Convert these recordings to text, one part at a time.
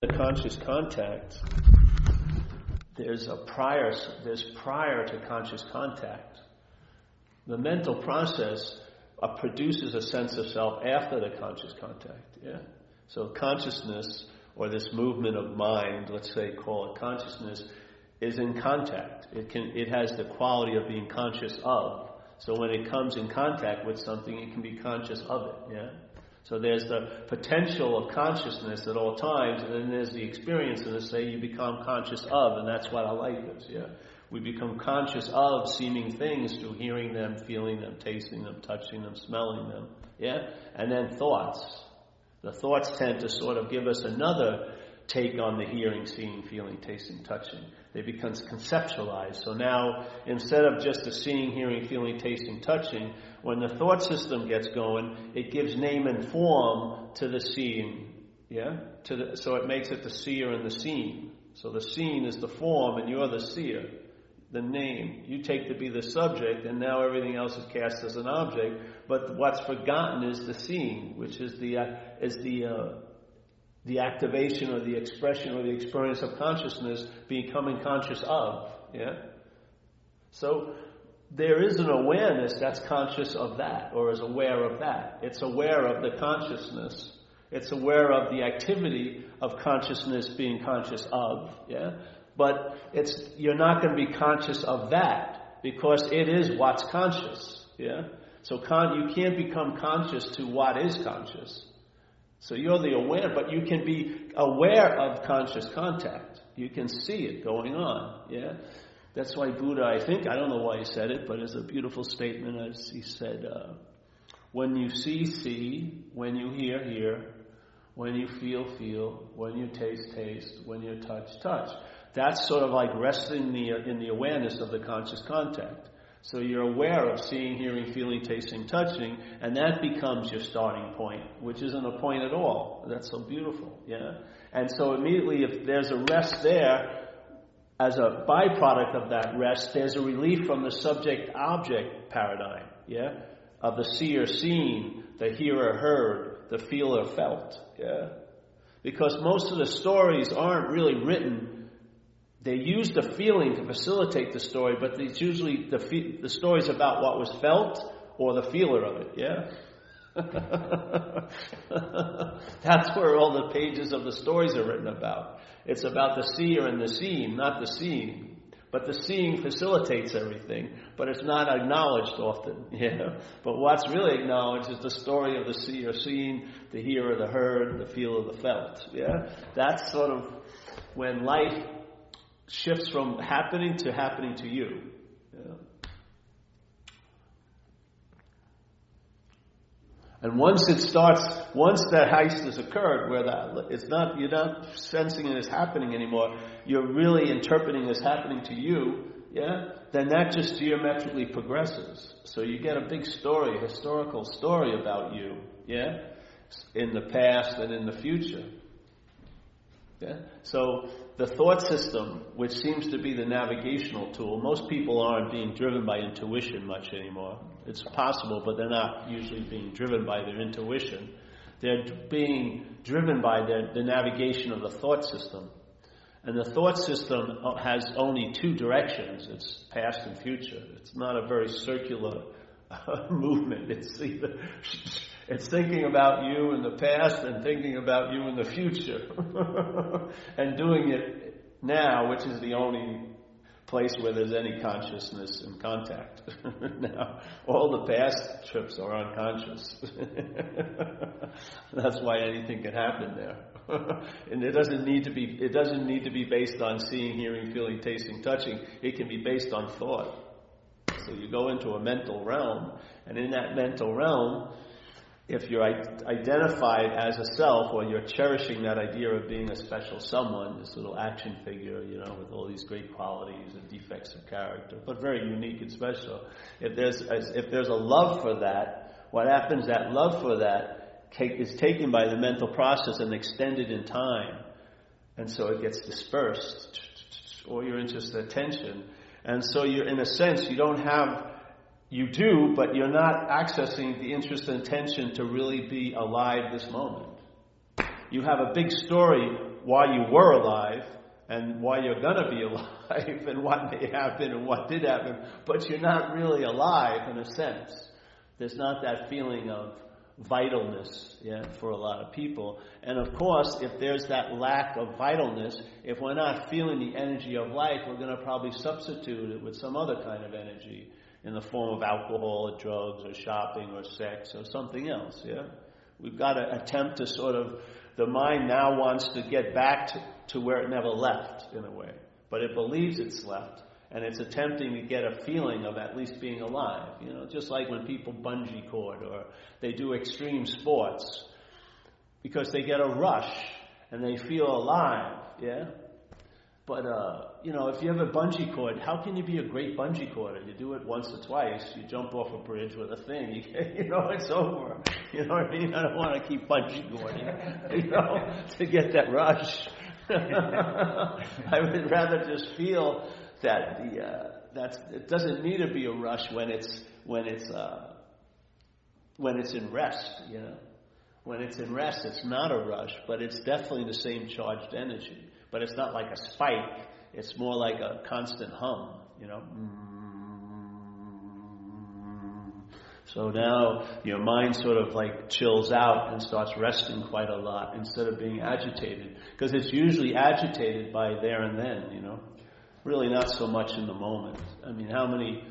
the conscious contact, there's a prior, there's prior to conscious contact. The mental process uh, produces a sense of self after the conscious contact. Yeah. So consciousness, or this movement of mind, let's say, call it consciousness, is in contact. It can, it has the quality of being conscious of. So when it comes in contact with something, it can be conscious of it. Yeah. So there's the potential of consciousness at all times, and then there's the experience of the say you become conscious of, and that's what a life is, yeah? We become conscious of seeming things through hearing them, feeling them, tasting them, touching them, smelling them, yeah? And then thoughts. The thoughts tend to sort of give us another take on the hearing, seeing, feeling, tasting, touching. They become conceptualized. So now, instead of just the seeing, hearing, feeling, tasting, touching, when the thought system gets going, it gives name and form to the seeing. Yeah? To the, so it makes it the seer and the seen. So the seen is the form and you're the seer. The name. You take to be the subject and now everything else is cast as an object. But what's forgotten is the seeing, which is the, uh, is the, uh, the activation or the expression or the experience of consciousness becoming conscious of. Yeah? So there is an awareness that's conscious of that or is aware of that. It's aware of the consciousness. It's aware of the activity of consciousness being conscious of. Yeah? But it's, you're not going to be conscious of that because it is what's conscious. Yeah? So con- you can't become conscious to what is conscious. So you're the aware, but you can be aware of conscious contact. You can see it going on. Yeah? That's why Buddha, I think, I don't know why he said it, but it's a beautiful statement as he said, uh, when you see, see, when you hear, hear, when you feel, feel, when you taste, taste, when you touch, touch. That's sort of like resting in the, in the awareness of the conscious contact. So you're aware of seeing, hearing, feeling, tasting, touching, and that becomes your starting point, which isn't a point at all. That's so beautiful, yeah? And so immediately if there's a rest there, as a byproduct of that rest, there's a relief from the subject object paradigm, yeah? Of the seer seen, the hearer heard, the feeler felt, yeah? Because most of the stories aren't really written, they use the feeling to facilitate the story, but it's usually the, fe- the stories about what was felt or the feeler of it, yeah? That's where all the pages of the stories are written about. It's about the seer and the seen, not the seeing. But the seeing facilitates everything, but it's not acknowledged often. Yeah. But what's really acknowledged is the story of the seer seen, the hearer, the heard, the feel of the felt. Yeah. That's sort of when life shifts from happening to happening to you. Yeah. And once it starts, once that heist has occurred, where that it's not, you're not sensing it as happening anymore, you're really interpreting as happening to you, yeah, then that just geometrically progresses. So you get a big story, historical story about you, yeah, in the past and in the future. Yeah? So the thought system, which seems to be the navigational tool, most people aren't being driven by intuition much anymore. It's possible, but they're not usually being driven by their intuition. They're being driven by the, the navigation of the thought system. And the thought system has only two directions. It's past and future. It's not a very circular uh, movement. It's either it's thinking about you in the past and thinking about you in the future. and doing it now, which is the only place where there's any consciousness and contact. now, all the past trips are unconscious. That's why anything can happen there. and it doesn't need to be it doesn't need to be based on seeing, hearing, feeling, tasting, touching. It can be based on thought. So you go into a mental realm, and in that mental realm, if you're identified as a self or you're cherishing that idea of being a special someone, this little action figure, you know, with all these great qualities and defects of character, but very unique and special. If there's, if there's a love for that, what happens, that love for that is taken by the mental process and extended in time. And so it gets dispersed, or your interest attention. And so you're, in a sense, you don't have you do, but you're not accessing the interest and attention to really be alive this moment. You have a big story why you were alive and why you're gonna be alive and what may happen and what did happen, but you're not really alive in a sense. There's not that feeling of vitalness, yeah, for a lot of people. And of course, if there's that lack of vitalness, if we're not feeling the energy of life, we're going to probably substitute it with some other kind of energy in the form of alcohol or drugs or shopping or sex or something else, yeah? We've got to attempt to sort of, the mind now wants to get back to, to where it never left, in a way. But it believes it's left and it's attempting to get a feeling of at least being alive. You know, just like when people bungee cord or they do extreme sports, because they get a rush and they feel alive. Yeah. But uh, you know, if you have a bungee cord, how can you be a great bungee corder? You do it once or twice. You jump off a bridge with a thing. You, you know, it's over. You know what I mean? I don't want to keep bungee cording. You know, to get that rush. I would rather just feel that the uh, that's it doesn't need to be a rush when it's when it's uh, when it's in rest. You know, when it's in rest, it's not a rush, but it's definitely the same charged energy. But it's not like a spike. It's more like a constant hum. You know. So now your mind sort of like chills out and starts resting quite a lot instead of being agitated. Because it's usually agitated by there and then, you know really not so much in the moment. I mean, how many,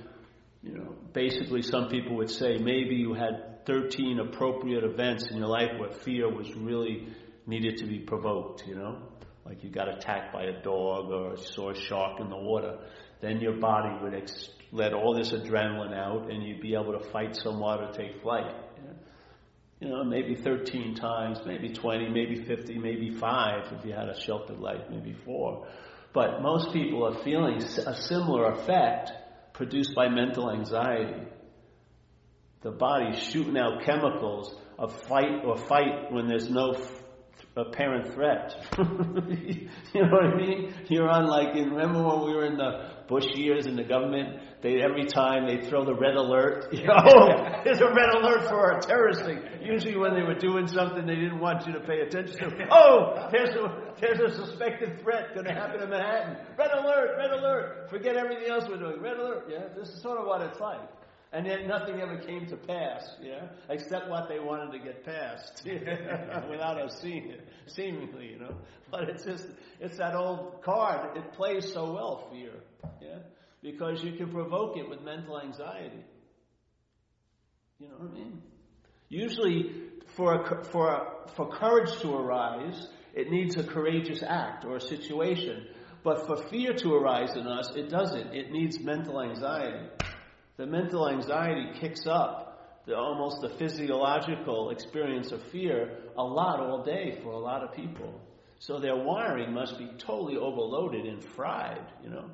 you know, basically some people would say maybe you had 13 appropriate events in your life where fear was really needed to be provoked, you know? Like you got attacked by a dog or saw a shark in the water. Then your body would ex- let all this adrenaline out and you'd be able to fight someone or take flight. You know, maybe 13 times, maybe 20, maybe 50, maybe 5 if you had a sheltered life, maybe 4. But most people are feeling a similar effect produced by mental anxiety. The body's shooting out chemicals of fight or fight when there's no apparent threat. you know what I mean? You're on like, remember when we were in the Bush years in the government? They every time they throw the red alert. You oh, know, there's a red alert for a terrorist thing. Usually when they were doing something they didn't want you to pay attention to. Oh, there's a there's a suspected threat going to happen in Manhattan. Red alert, red alert. Forget everything else we're doing. Red alert. Yeah, this is sort of what it's like. And yet nothing ever came to pass, yeah, except what they wanted to get passed without us seeing it, seemingly, you know. But it's just, it's that old card. It plays so well, fear, yeah, because you can provoke it with mental anxiety. You know what I mean? Usually, for, for, for courage to arise, it needs a courageous act or a situation. But for fear to arise in us, it doesn't. It needs mental anxiety the mental anxiety kicks up the, almost the physiological experience of fear a lot all day for a lot of people. So their wiring must be totally overloaded and fried, you know.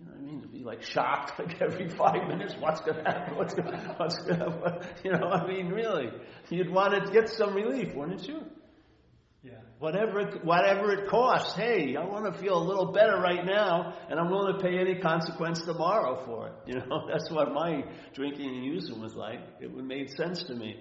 You know what I mean? To be like shocked like every five minutes, what's going to happen? What's going to to You know, I mean, really, you'd want to get some relief, wouldn't you? Whatever whatever it costs. Hey, I want to feel a little better right now, and I'm willing to pay any consequence tomorrow for it. You know, that's what my drinking and using was like. It made sense to me.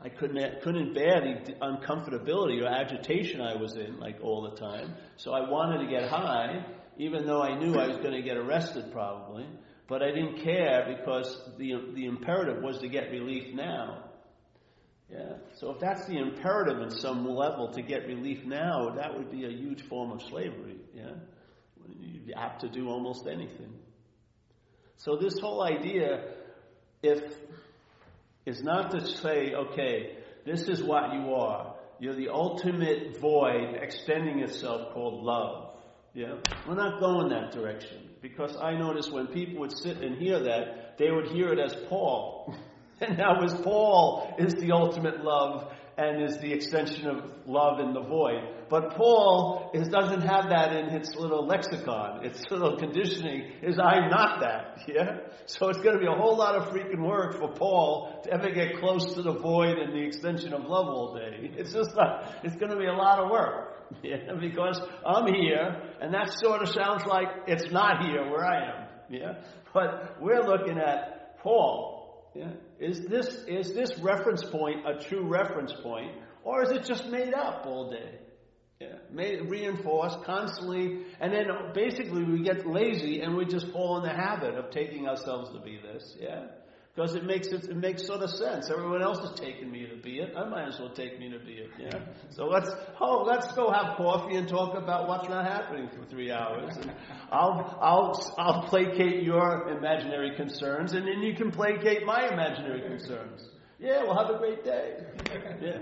I couldn't couldn't bear the uncomfortability or agitation I was in like all the time. So I wanted to get high, even though I knew I was going to get arrested probably. But I didn't care because the the imperative was to get relief now. Yeah. So if that's the imperative in some level to get relief now, that would be a huge form of slavery. Yeah. You'd be apt to do almost anything. So this whole idea, if is not to say, okay, this is what you are. You're the ultimate void extending itself called love. Yeah? We're not going that direction. Because I notice when people would sit and hear that, they would hear it as Paul. And now as Paul is the ultimate love and is the extension of love in the void. But Paul is, doesn't have that in his little lexicon. Its little conditioning is I'm not that. Yeah? So it's going to be a whole lot of freaking work for Paul to ever get close to the void and the extension of love all day. It's just not, it's going to be a lot of work. Yeah? Because I'm here and that sort of sounds like it's not here where I am. Yeah? But we're looking at Paul yeah. Is this is this reference point a true reference point, or is it just made up all day? Yeah. made, reinforced constantly, and then basically we get lazy and we just fall in the habit of taking ourselves to be this, yeah? Because it makes it, it makes sort of sense. Everyone else is taking me to be it. I might as well take me to be it. Yeah. So let's oh let's go have coffee and talk about what's not happening for three hours. And I'll I'll I'll placate your imaginary concerns, and then you can placate my imaginary concerns. Yeah, we'll have a great day. Yeah.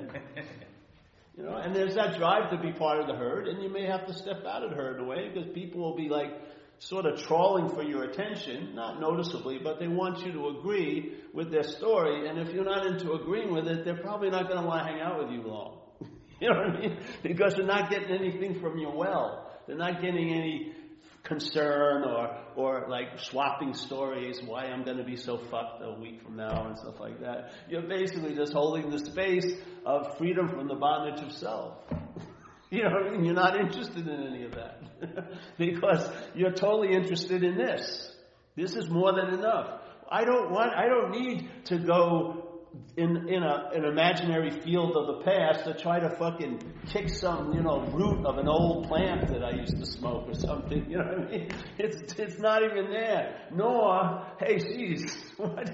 You know, and there's that drive to be part of the herd, and you may have to step out of the herd in a way because people will be like sort of trawling for your attention, not noticeably, but they want you to agree with their story. And if you're not into agreeing with it, they're probably not going to want to hang out with you long. you know what I mean? Because they're not getting anything from your well. They're not getting any concern or or like swapping stories why I'm going to be so fucked a week from now and stuff like that. You're basically just holding the space of freedom from the bondage of self. You know what I mean? You're not interested in any of that. because you're totally interested in this. This is more than enough. I don't want, I don't need to go in, in a, an imaginary field of the past to try to fucking kick some, you know, root of an old plant that I used to smoke or something. You know what I mean? It's, it's not even there. Nor, hey, geez, what?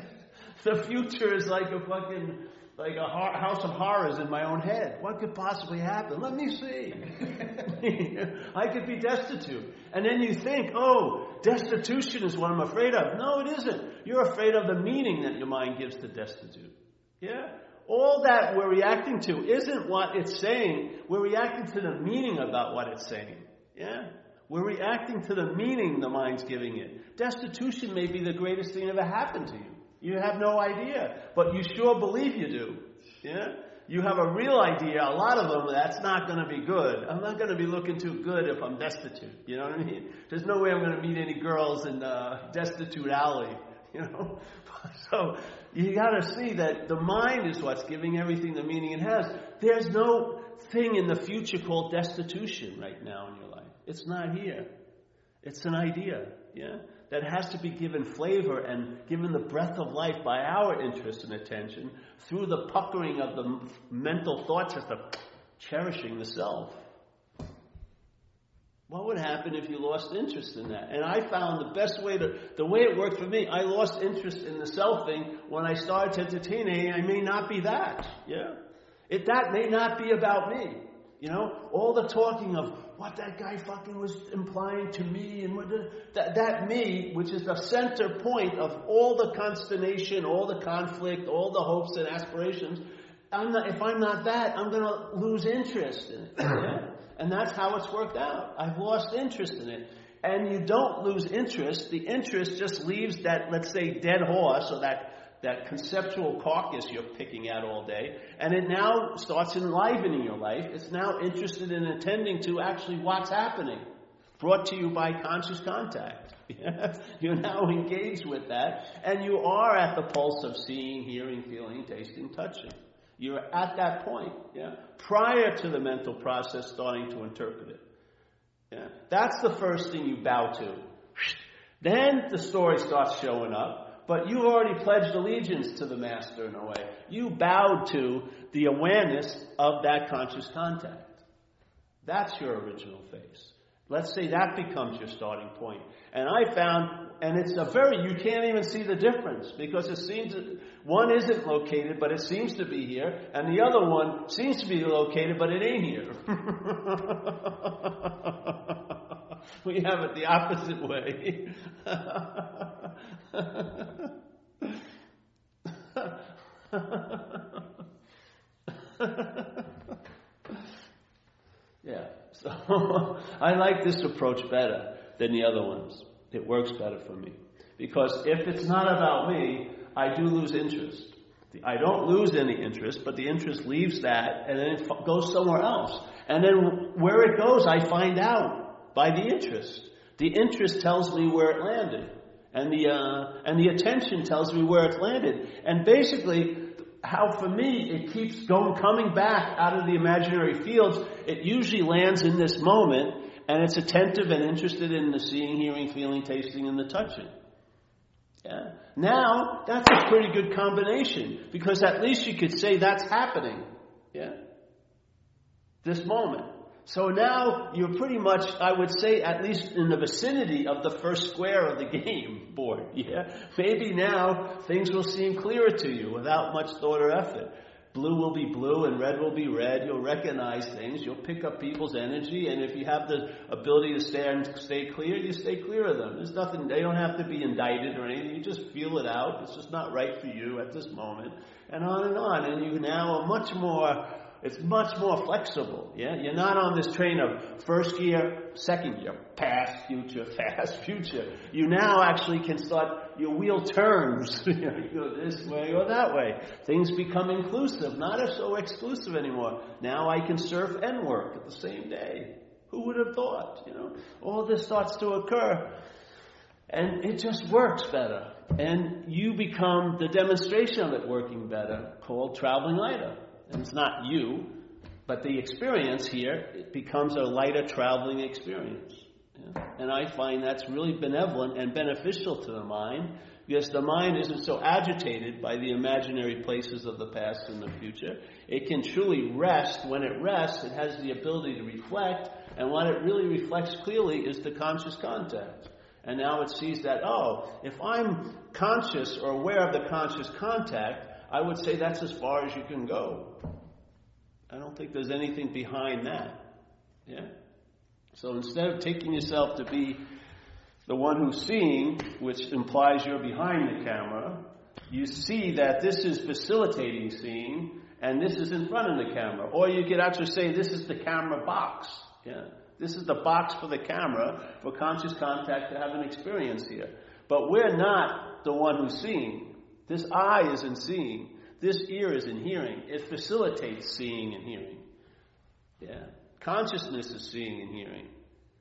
The future is like a fucking like a house of horrors in my own head. What could possibly happen? Let me see. I could be destitute. And then you think, oh, destitution is what I'm afraid of. No, it isn't. You're afraid of the meaning that your mind gives to destitute. Yeah? All that we're reacting to isn't what it's saying. We're reacting to the meaning about what it's saying. Yeah? We're reacting to the meaning the mind's giving it. Destitution may be the greatest thing ever happened to you. You have no idea, but you sure believe you do. Yeah? You have a real idea, a lot of them, that's not going to be good. I'm not going to be looking too good if I'm destitute. You know what I mean? There's no way I'm going to meet any girls in uh, Destitute Alley. You know? So you got to see that the mind is what's giving everything the meaning it has. There's no thing in the future called destitution right now in your life. It's not here. It's an idea. Yeah? That has to be given flavor and given the breath of life by our interest and attention through the puckering of the mental thought system, cherishing the self. What would happen if you lost interest in that? And I found the best way to, the way it worked for me, I lost interest in the self thing when I started to entertain I may not be that. Yeah? It, that may not be about me. You know, all the talking of what that guy fucking was implying to me and what that, that me, which is the center point of all the consternation, all the conflict, all the hopes and aspirations. I'm not, if I'm not that, I'm going to lose interest in it. Yeah? And that's how it's worked out. I've lost interest in it. And you don't lose interest. The interest just leaves that, let's say, dead horse or that that conceptual carcass you're picking at all day, and it now starts enlivening your life. It's now interested in attending to actually what's happening, brought to you by conscious contact. you're now engaged with that, and you are at the pulse of seeing, hearing, feeling, tasting, touching. You're at that point, yeah, prior to the mental process starting to interpret it. Yeah, that's the first thing you bow to. Then the story starts showing up but you already pledged allegiance to the Master in a way. You bowed to the awareness of that conscious contact. That's your original face. Let's say that becomes your starting point. And I found, and it's a very, you can't even see the difference because it seems one isn't located, but it seems to be here, and the other one seems to be located, but it ain't here. we have it the opposite way. yeah, so I like this approach better than the other ones. It works better for me. Because if it's not about me, I do lose interest. I don't lose any interest, but the interest leaves that and then it goes somewhere else. And then where it goes, I find out by the interest. The interest tells me where it landed and the uh, and the attention tells me where it landed. And basically, how for me it keeps going coming back out of the imaginary fields. It usually lands in this moment, and it's attentive and interested in the seeing, hearing, feeling, tasting, and the touching. Yeah. Now that's a pretty good combination because at least you could say that's happening. Yeah. This moment. So now you're pretty much, I would say, at least in the vicinity of the first square of the game board. Yeah? Maybe now things will seem clearer to you without much thought or effort. Blue will be blue and red will be red. You'll recognize things. You'll pick up people's energy. And if you have the ability to stand, stay clear, you stay clear of them. There's nothing, they don't have to be indicted or anything. You just feel it out. It's just not right for you at this moment. And on and on. And you now are much more it's much more flexible. Yeah, you're not on this train of first gear, second gear, past, future, fast, future. You now actually can start. Your wheel turns. you go this way or that way. Things become inclusive, not so exclusive anymore. Now I can surf and work at the same day. Who would have thought? You know, all this starts to occur, and it just works better. And you become the demonstration of it working better, called traveling lighter and it's not you, but the experience here it becomes a lighter traveling experience. Yeah? And I find that's really benevolent and beneficial to the mind because the mind isn't so agitated by the imaginary places of the past and the future. It can truly rest. When it rests, it has the ability to reflect, and what it really reflects clearly is the conscious contact. And now it sees that, oh, if I'm conscious or aware of the conscious contact, I would say that's as far as you can go. I don't think there's anything behind that. Yeah? So instead of taking yourself to be the one who's seeing, which implies you're behind the camera, you see that this is facilitating seeing, and this is in front of the camera. Or you could actually say this is the camera box. Yeah? This is the box for the camera for conscious contact to have an experience here. But we're not the one who's seeing. This eye is in seeing. This ear is in hearing. It facilitates seeing and hearing. Yeah. Consciousness is seeing and hearing.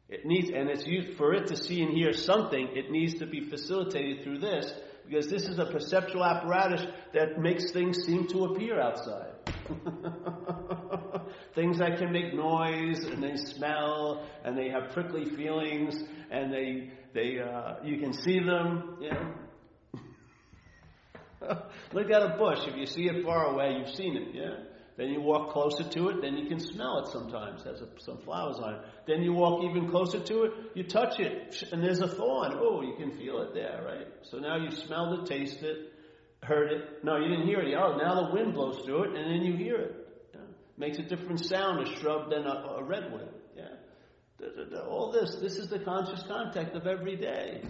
It needs, and it's used for it to see and hear something, it needs to be facilitated through this, because this is a perceptual apparatus that makes things seem to appear outside. things that can make noise and they smell and they have prickly feelings and they they uh, you can see them. You know, Look at a bush. If you see it far away, you've seen it, yeah? Then you walk closer to it, then you can smell it sometimes. It has a, some flowers on it. Then you walk even closer to it, you touch it, and there's a thorn. Oh, you can feel it there, right? So now you smelled it, tasted it, heard it. No, you didn't hear it. Oh, now the wind blows through it, and then you hear it. Yeah? Makes a different sound, a shrub than a, a redwood. Yeah? All this, this is the conscious contact of every day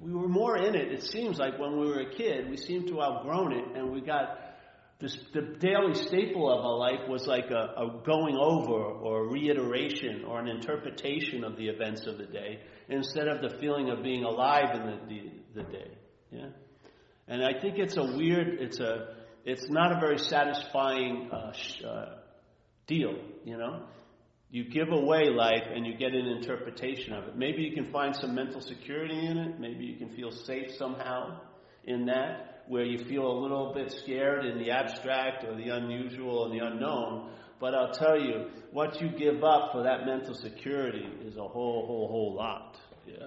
we were more in it, it seems like when we were a kid, we seemed to have outgrown it, and we got this, the daily staple of our life was like a, a, going over or a reiteration or an interpretation of the events of the day instead of the feeling of being alive in the, the, the day. Yeah? And I think it's a weird, it's a, it's not a very satisfying uh, sh- uh, deal, you know? You give away life and you get an interpretation of it. Maybe you can find some mental security in it. Maybe you can feel safe somehow in that, where you feel a little bit scared in the abstract or the unusual and the unknown. But I'll tell you, what you give up for that mental security is a whole, whole, whole lot. Yeah.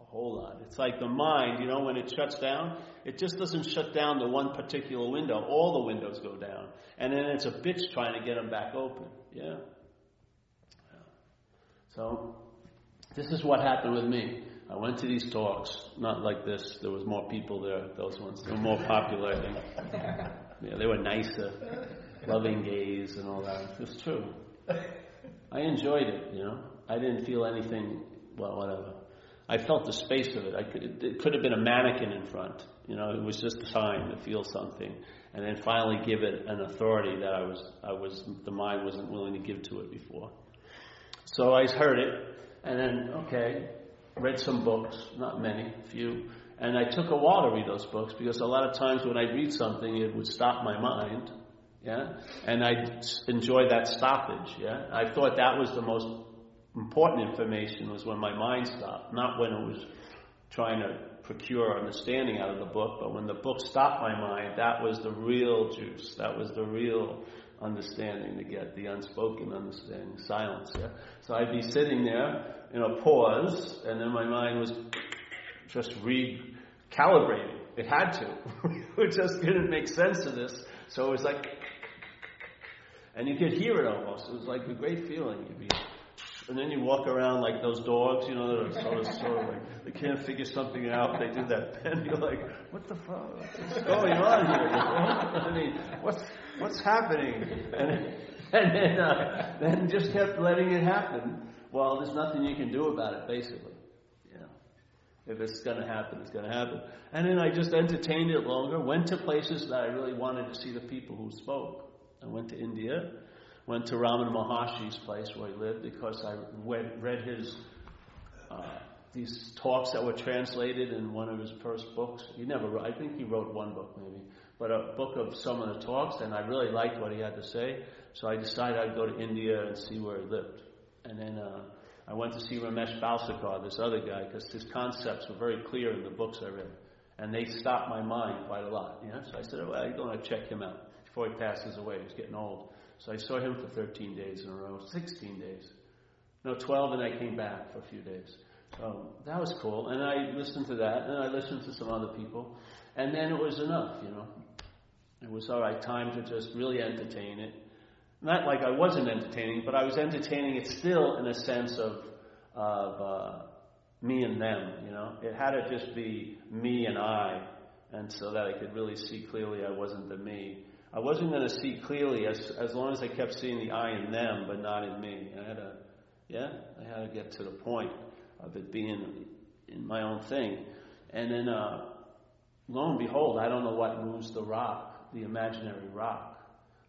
A whole lot. It's like the mind, you know, when it shuts down, it just doesn't shut down the one particular window. All the windows go down. And then it's a bitch trying to get them back open. Yeah. So, this is what happened with me. I went to these talks, not like this. There was more people there. Those ones they were more popular. I think. Yeah, they were nicer, loving gaze and all that. It was true. I enjoyed it. You know, I didn't feel anything. Well, whatever. I felt the space of it. I could, it, it could have been a mannequin in front. You know, it was just time to feel something, and then finally give it an authority that I was, I was, the mind wasn't willing to give to it before. So I heard it, and then, okay, read some books, not many, few. And I took a while to read those books because a lot of times when I'd read something, it would stop my mind. Yeah? And I'd enjoy that stoppage. Yeah? I thought that was the most important information was when my mind stopped, not when it was trying to procure understanding out of the book, but when the book stopped my mind, that was the real juice. That was the real understanding to get, the unspoken understanding, silence. Yeah? So I'd be sitting there in a pause, and then my mind was just recalibrating. It had to. it just didn't make sense of this. So it was like, And you could hear it almost. It was like a great feeling. You'd be, and then you walk around like those dogs, you know, that are sort of, sort of like, they can't figure something out. They do that pen. You're like, what the fuck? What's going on here? I mean, what's, what's happening? And, and then, uh, then just kept letting it happen. Well, there's nothing you can do about it, basically. You know, if it's going to happen, it's going to happen. And then I just entertained it longer. Went to places that I really wanted to see the people who spoke. I went to India, went to Ramana Maharshi's place where he lived because I read, read his uh, these talks that were translated in one of his first books. He never I think he wrote one book maybe, but a book of some of the talks, and I really liked what he had to say. So I decided I'd go to India and see where he lived. And then uh, I went to see Ramesh Balsekar, this other guy, because his concepts were very clear in the books I read. And they stopped my mind quite a lot. You know? So I said, well, I'm going to check him out before he passes away. He's getting old. So I saw him for 13 days in a row, 16 days. No, 12, and I came back for a few days. So that was cool. And I listened to that, and I listened to some other people. And then it was enough, you know. It was all right, time to just really entertain it. Not like I wasn't entertaining, but I was entertaining it still in a sense of, of uh, me and them, you know. It had to just be me and I, and so that I could really see clearly I wasn't the me. I wasn't going to see clearly as as long as I kept seeing the I in them, but not in me. I had to, yeah, I had to get to the point of it being in my own thing. And then, uh, lo and behold, I don't know what moves the rock, the imaginary rock,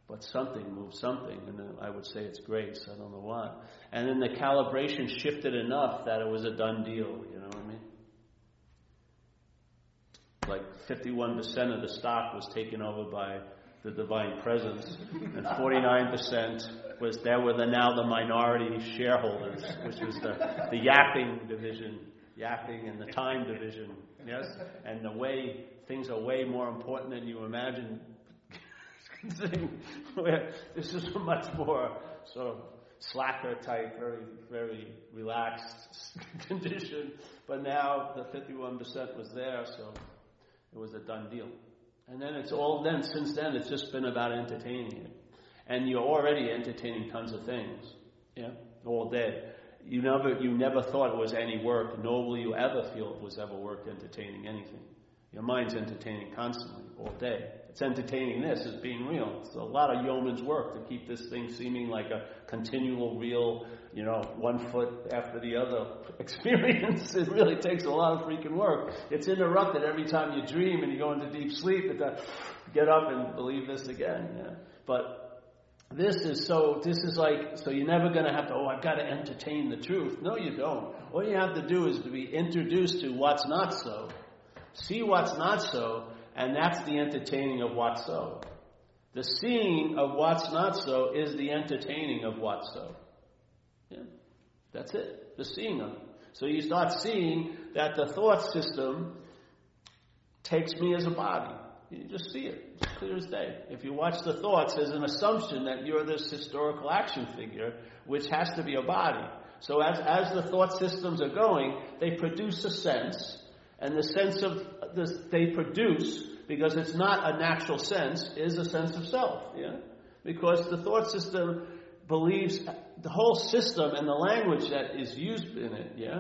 but something moved something, and I would say it's grace. I don't know what. And then the calibration shifted enough that it was a done deal. You know what I mean? Like 51% of the stock was taken over by the divine presence, and 49% was there were the, now the minority shareholders, which was the, the yapping division, yapping and the time division. Yes, and the way things are way more important than you imagine. this is a much more sort of slacker type, very very relaxed condition. But now the 51% was there, so it was a done deal. And then it's all then, since then, it's just been about entertaining it. And you're already entertaining tons of things, yeah, all day. You never, you never thought it was any work, nor will you ever feel it was ever work entertaining anything. Your mind's entertaining constantly, all day. It's entertaining this as being real. It's a lot of yeoman's work to keep this thing seeming like a continual, real, you know, one foot after the other experience. It really takes a lot of freaking work. It's interrupted every time you dream and you go into deep sleep. to get up and believe this again. Yeah. But this is so, this is like, so you're never going to have to, oh, I've got to entertain the truth. No, you don't. All you have to do is to be introduced to what's not so. See what's not so, and that's the entertaining of what's so. The seeing of what's not so is the entertaining of what's so. Yeah. That's it. The seeing of it. So you start seeing that the thought system takes me as a body. You just see it. It's clear as day. If you watch the thoughts, there's an assumption that you're this historical action figure, which has to be a body. So as, as the thought systems are going, they produce a sense, and the sense of this they produce, because it's not a natural sense, is a sense of self. Yeah? Because the thought system believes the whole system and the language that is used in it, yeah,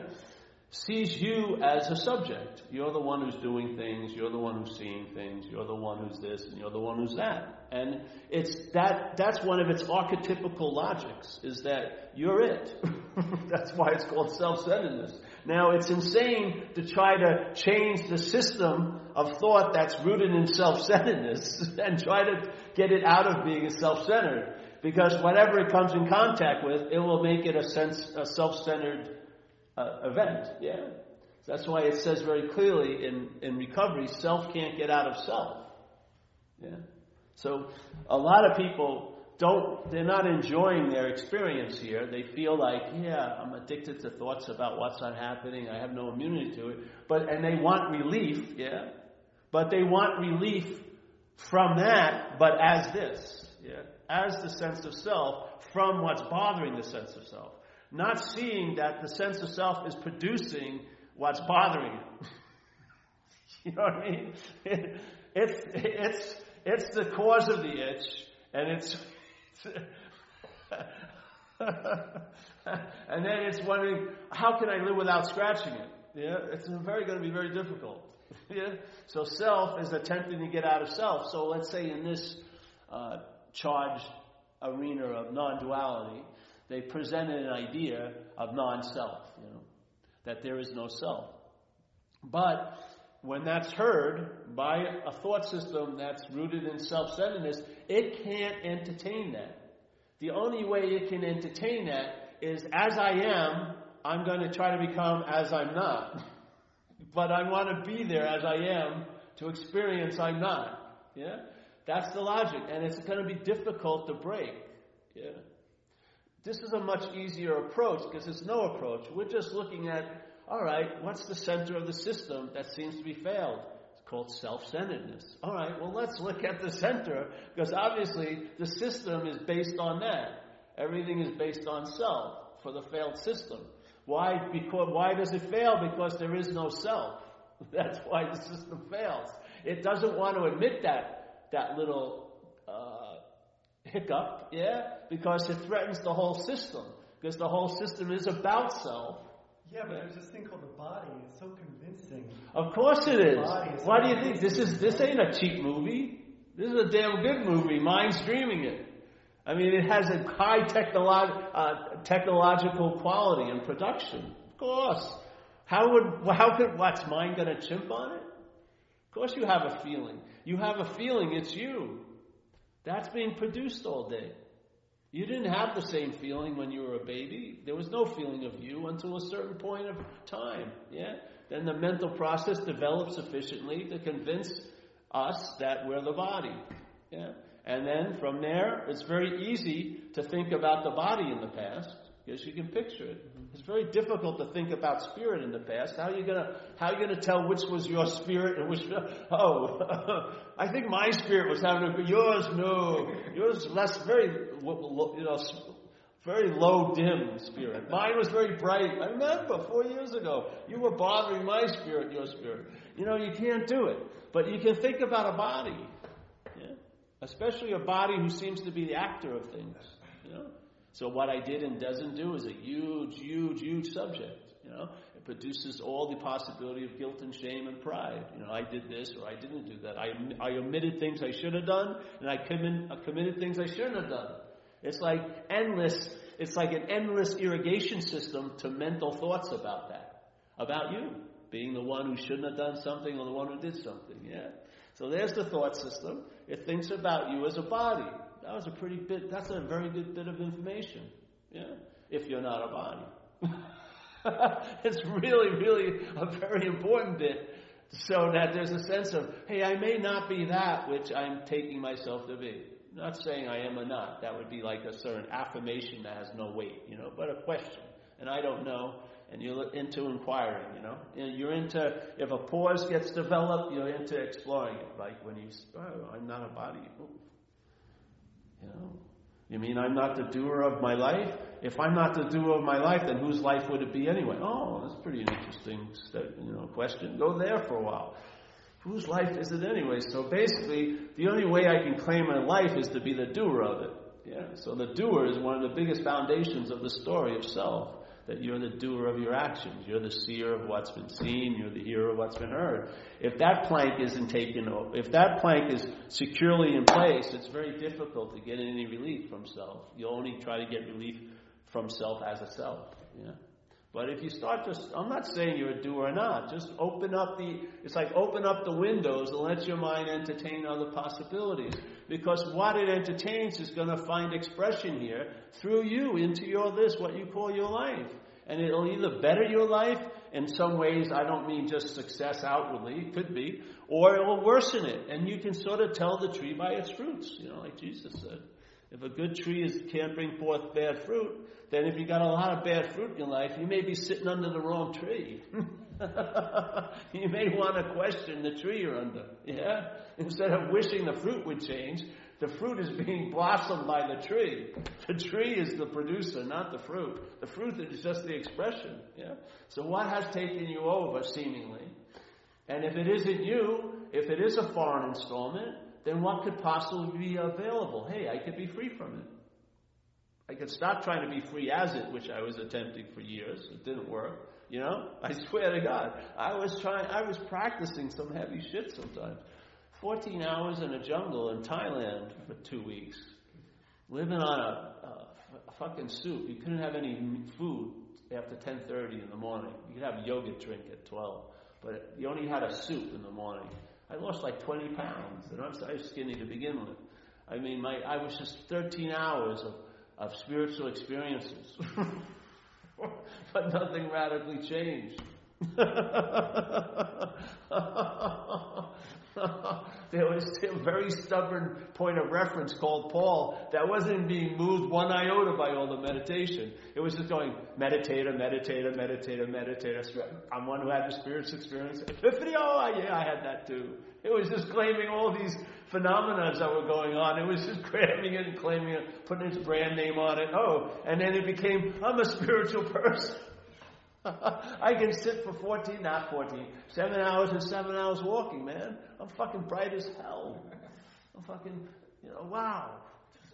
sees you as a subject. You're the one who's doing things, you're the one who's seeing things, you're the one who's this, and you're the one who's that. And it's that that's one of its archetypical logics, is that you're it. that's why it's called self-centeredness. Now it's insane to try to change the system of thought that's rooted in self-centeredness and try to get it out of being self-centered. Because whatever it comes in contact with, it will make it a sense, a self-centered uh, event. Yeah. That's why it says very clearly in, in recovery, self can't get out of self. Yeah. So a lot of people don't, they're not enjoying their experience here. They feel like, yeah, I'm addicted to thoughts about what's not happening. I have no immunity to it. But, and they want relief, yeah. But they want relief from that, but as this, yeah. As the sense of self from what's bothering the sense of self not seeing that the sense of self is producing what's bothering it. you know what I mean? It, it's, it's, it's the cause of the itch, and it's and then it's wondering, how can I live without scratching it? Yeah, it's very going to be very difficult. yeah, so self is attempting to get out of self. So let's say in this uh, charged arena of non-duality, they presented an idea of non-self. You know, that there is no self. But when that's heard by a thought system that's rooted in self-centeredness, it can't entertain that. The only way it can entertain that is as I am, I'm going to try to become as I'm not. but I want to be there as I am to experience I'm not. Yeah? That's the logic. And it's going to be difficult to break. Yeah? This is a much easier approach because it's no approach. We're just looking at, all right, what's the center of the system that seems to be failed? It's called self-centeredness. All right, well, let's look at the center because obviously the system is based on that. Everything is based on self for the failed system. Why? Because why does it fail? Because there is no self. That's why the system fails. It doesn't want to admit that that little uh, hiccup, yeah, because it threatens the whole system. Because the whole system is about self. Yeah, but there's this thing called the body. It's so convincing. Of course it is. Why do you think this is? This ain't a cheap movie. This is a damn good movie. Mind's dreaming it. I mean, it has a high technolo- uh, technological quality in production. Of course. How would, how could, what's mine going to chimp on it? Of course you have a feeling. You have a feeling it's you. That's being produced all day. You didn't have the same feeling when you were a baby. There was no feeling of you until a certain point of time. Yeah? Then the mental process develops sufficiently to convince us that we're the body. Yeah? And then from there, it's very easy to think about the body in the past because you can picture it. It's very difficult to think about spirit in the past. How are you gonna how are you gonna tell which was your spirit and which? Oh, I think my spirit was having a yours. No, yours less very you know very low dim spirit. Mine was very bright. I remember four years ago you were bothering my spirit, your spirit. You know you can't do it, but you can think about a body especially a body who seems to be the actor of things. You know? So what I did and doesn't do is a huge, huge, huge subject. You know, it produces all the possibility of guilt and shame and pride. You know, I did this or I didn't do that. I, I omitted things I should have done, and I, commin, I committed things I shouldn't have done. It's like endless. It's like an endless irrigation system to mental thoughts about that, about you being the one who shouldn't have done something or the one who did something. Yeah. So there's the thought system. It thinks about you as a body. That was a pretty bit, that's a very good bit of information. Yeah? If you're not a body. it's really, really a very important bit so that there's a sense of, hey, I may not be that which I'm taking myself to be. not saying I am or not. That would be like a certain affirmation that has no weight, you know, but a question. And I don't know and you're into inquiring, you know. You're into, if a pause gets developed, you're into exploring it. Like when you, oh, I'm not a body. You know, you mean I'm not the doer of my life? If I'm not the doer of my life, then whose life would it be anyway? Oh, that's pretty interesting, you know, question. Go there for a while. Whose life is it anyway? So basically, the only way I can claim my life is to be the doer of it. Yeah. So the doer is one of the biggest foundations of the story of self that you're the doer of your actions. You're the seer of what's been seen. You're the hearer of what's been heard. If that plank isn't taken, if that plank is securely in place, it's very difficult to get any relief from self. You only try to get relief from self as a self. But if you start just, I'm not saying you're a doer or not. Just open up the, it's like open up the windows and let your mind entertain other possibilities. Because what it entertains is going to find expression here through you into your this, what you call your life. And it'll either better your life, in some ways, I don't mean just success outwardly, it could be, or it will worsen it. And you can sort of tell the tree by its fruits, you know, like Jesus said. If a good tree is, can't bring forth bad fruit, then if you got a lot of bad fruit in your life, you may be sitting under the wrong tree. you may want to question the tree you're under. Yeah? Instead of wishing the fruit would change, the fruit is being blossomed by the tree. The tree is the producer, not the fruit. The fruit is just the expression. Yeah? So what has taken you over, seemingly? And if it isn't you, if it is a foreign installment, then what could possibly be available? Hey, I could be free from it. I could stop trying to be free as it, which I was attempting for years. It didn't work. You know, I swear to God, I was trying. I was practicing some heavy shit sometimes. 14 hours in a jungle in Thailand for two weeks, living on a, a, fucking soup. You couldn't have any food after 10:30 in the morning. You could have yogurt drink at 12, but you only had a soup in the morning. I lost like 20 pounds, and I'm, I was skinny to begin with. I mean, my I was just 13 hours of, of spiritual experiences, but nothing radically changed. there was a very stubborn point of reference called Paul that wasn't being moved one iota by all the meditation. It was just going meditator, meditator, meditator, meditator. I'm one who had the spirit's experience. Epiphany, oh yeah, I had that too. It was just claiming all these phenomena that were going on. It was just grabbing it and claiming it, putting its brand name on it. Oh, and then it became, I'm a spiritual person. I can sit for 14, not 14, seven hours and seven hours walking, man. I'm fucking bright as hell. I'm fucking, you know, wow.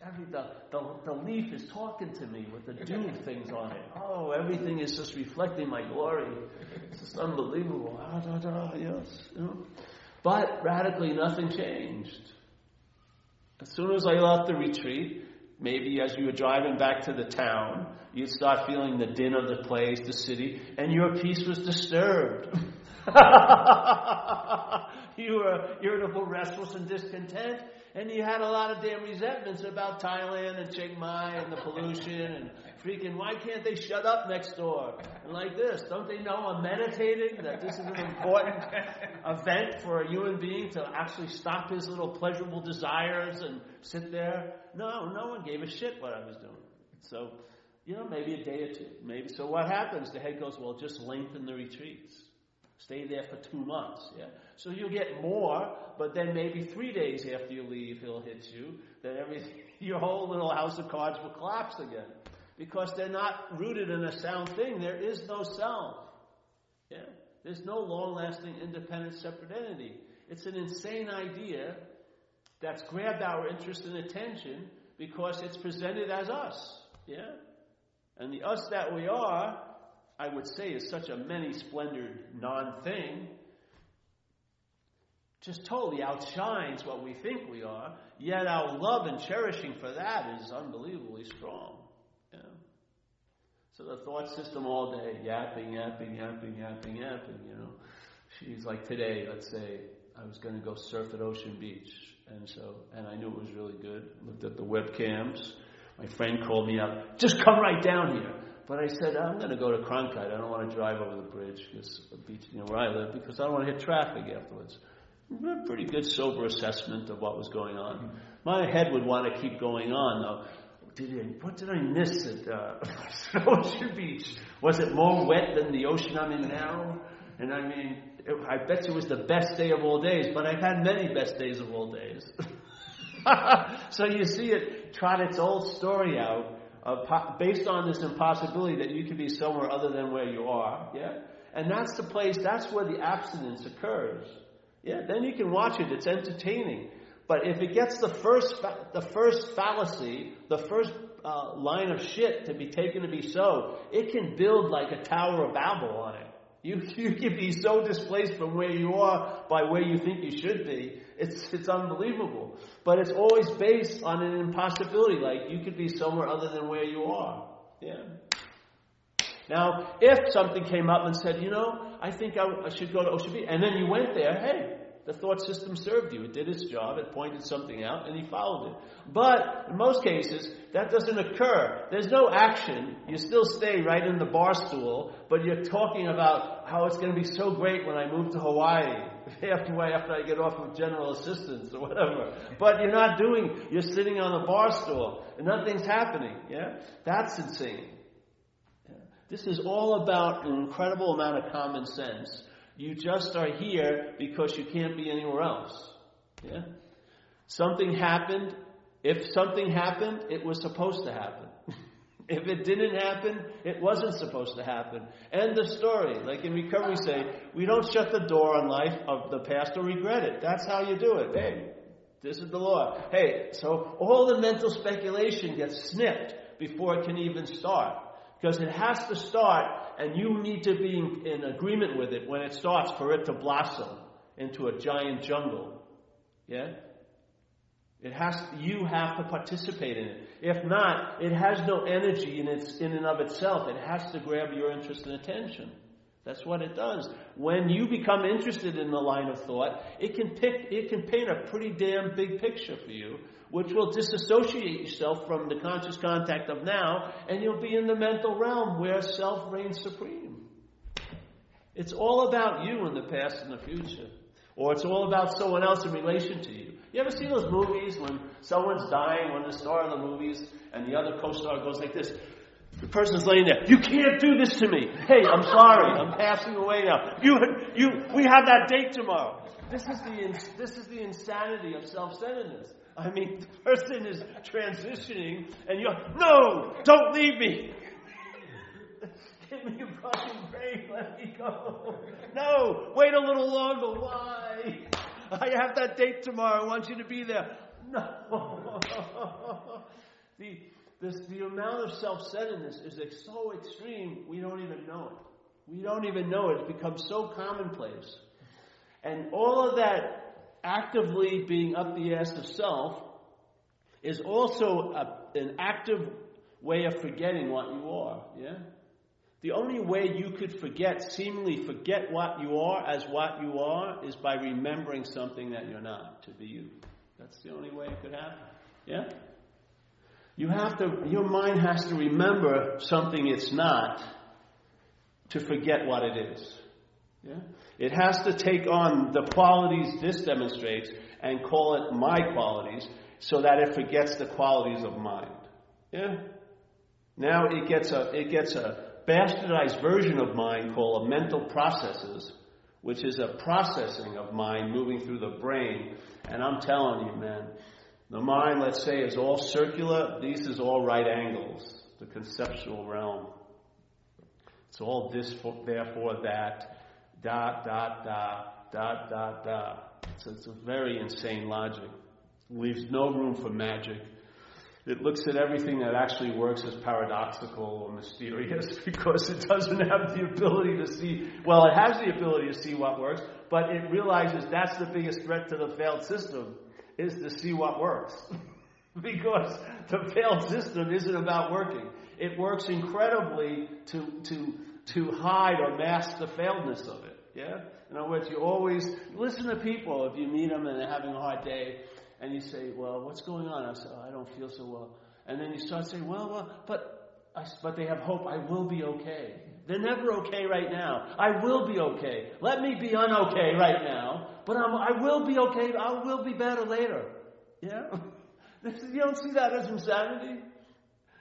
Every, the, the, the leaf is talking to me with the dew things on it. Oh, everything is just reflecting my glory. It's just unbelievable. Ah, da, da, yes. You know? But radically, nothing changed. As soon as I left the retreat, maybe as you were driving back to the town, you'd start feeling the din of the place, the city, and your peace was disturbed. you were irritable, restless, and discontent, and you had a lot of damn resentments about Thailand and Chiang Mai and the pollution and freaking why can't they shut up next door? And like this, don't they know I'm meditating? That this is an important event for a human being to actually stop his little pleasurable desires and sit there? No, no one gave a shit what I was doing. So, you know, maybe a day or two. Maybe so what happens? The head goes, Well, just lengthen the retreats. Stay there for two months. Yeah. So you'll get more, but then maybe three days after you leave, he'll hit you. Then everything, your whole little house of cards will collapse again because they're not rooted in a sound thing. There is no self. Yeah? There's no long lasting, independent, separate entity. It's an insane idea that's grabbed our interest and attention because it's presented as us. Yeah? And the us that we are, I would say, is such a many splendored non thing, just totally outshines what we think we are, yet our love and cherishing for that is unbelievably strong. So the thought system all day, yapping, yapping, yapping, yapping, yapping, you know. She's like today, let's say, I was going to go surf at Ocean Beach. And so, and I knew it was really good. Looked at the webcams. My friend called me up, just come right down here. But I said, I'm going to go to Cronkhite. I don't want to drive over the bridge, because the beach, you know, where I live, because I don't want to hit traffic afterwards. Pretty good sober assessment of what was going on. Mm-hmm. My head would want to keep going on, though did I, what did I miss at uh, Ocean Beach? Was it more wet than the ocean I'm in now? And I mean, it, I bet it was the best day of all days, but I've had many best days of all days. so you see it trot its old story out based on this impossibility that you can be somewhere other than where you are. Yeah? And that's the place, that's where the abstinence occurs. Yeah? Then you can watch it, it's entertaining. But if it gets the first, fa- the first fallacy, the first uh, line of shit to be taken to be so, it can build like a Tower of Babel on it. You, you can be so displaced from where you are by where you think you should be. It's, it's unbelievable. But it's always based on an impossibility, like you could be somewhere other than where you are. Yeah. Now, if something came up and said, you know, I think I, I should go to Ocean Beach, and then you went there, hey, the thought system served you. It did its job. It pointed something out, and he followed it. But in most cases, that doesn't occur. There's no action. You still stay right in the bar stool, but you're talking about how it's going to be so great when I move to Hawaii after after I get off of general assistance or whatever. But you're not doing. You're sitting on the bar stool, and nothing's happening. Yeah, that's insane. This is all about an incredible amount of common sense you just are here because you can't be anywhere else. Yeah? Something happened. If something happened, it was supposed to happen. if it didn't happen, it wasn't supposed to happen. End of story. Like in recovery say, we don't shut the door on life of the past or regret it. That's how you do it. Hey, this is the law. Hey, so all the mental speculation gets snipped before it can even start. Because it has to start, and you need to be in, agreement with it when it starts for it to blossom into a giant jungle. Yeah? It has, you have to participate in it. If not, it has no energy in, its, in and of itself. It has to grab your interest and attention. That's what it does. When you become interested in the line of thought, it can pick, it can paint a pretty damn big picture for you, which will disassociate yourself from the conscious contact of now, and you'll be in the mental realm where self reigns supreme. It's all about you in the past and the future. Or it's all about someone else in relation to you. You ever see those movies when someone's dying, when the star of the movies, and the other co-star goes like this? The person's laying there. You can't do this to me. Hey, I'm sorry. I'm passing away now. You, you, we have that date tomorrow. This is the, this is the insanity of self-centeredness. I mean, the person is transitioning, and you're, no, don't leave me. Give me a fucking break. Let me go. No, wait a little longer. Why? I have that date tomorrow. I want you to be there. No. this, the amount of self-centeredness is so extreme, we don't even know it. We don't even know it. It's become so commonplace. And all of that actively being up the ass of self is also a, an active way of forgetting what you are. Yeah? The only way you could forget, seemingly forget what you are as what you are, is by remembering something that you're not to be you. That's the only way it could happen. Yeah? You have to, your mind has to remember something it's not to forget what it is. Yeah? It has to take on the qualities this demonstrates and call it my qualities so that it forgets the qualities of mind. Yeah? Now it gets a, it gets a bastardized version of mind called a mental processes, which is a processing of mind moving through the brain. And I'm telling you, man, the mind, let's say, is all circular. This is all right angles, the conceptual realm. It's all this, for, therefore that, dot, dot, dot, dot, dot, dot. So it's a very insane logic. It Leaves no room for magic. It looks at everything that actually works as paradoxical or mysterious because it doesn't have the ability to see, well, it has the ability to see what works, but it realizes that's the biggest threat to the failed system is to see what works. because the failed system isn't about working. It works incredibly to, to, to hide or mask the failedness of it. Yeah? In other words, you always listen to people if you meet them and they're having a hard day and you say, well, what's going on? I say, oh, I don't feel so well. And then you start saying, well, well, but, but they have hope. I will be okay. They're never okay right now. I will be okay. Let me be unokay right now, but I'm, I will be okay. I will be better later. Yeah? you don't see that as insanity?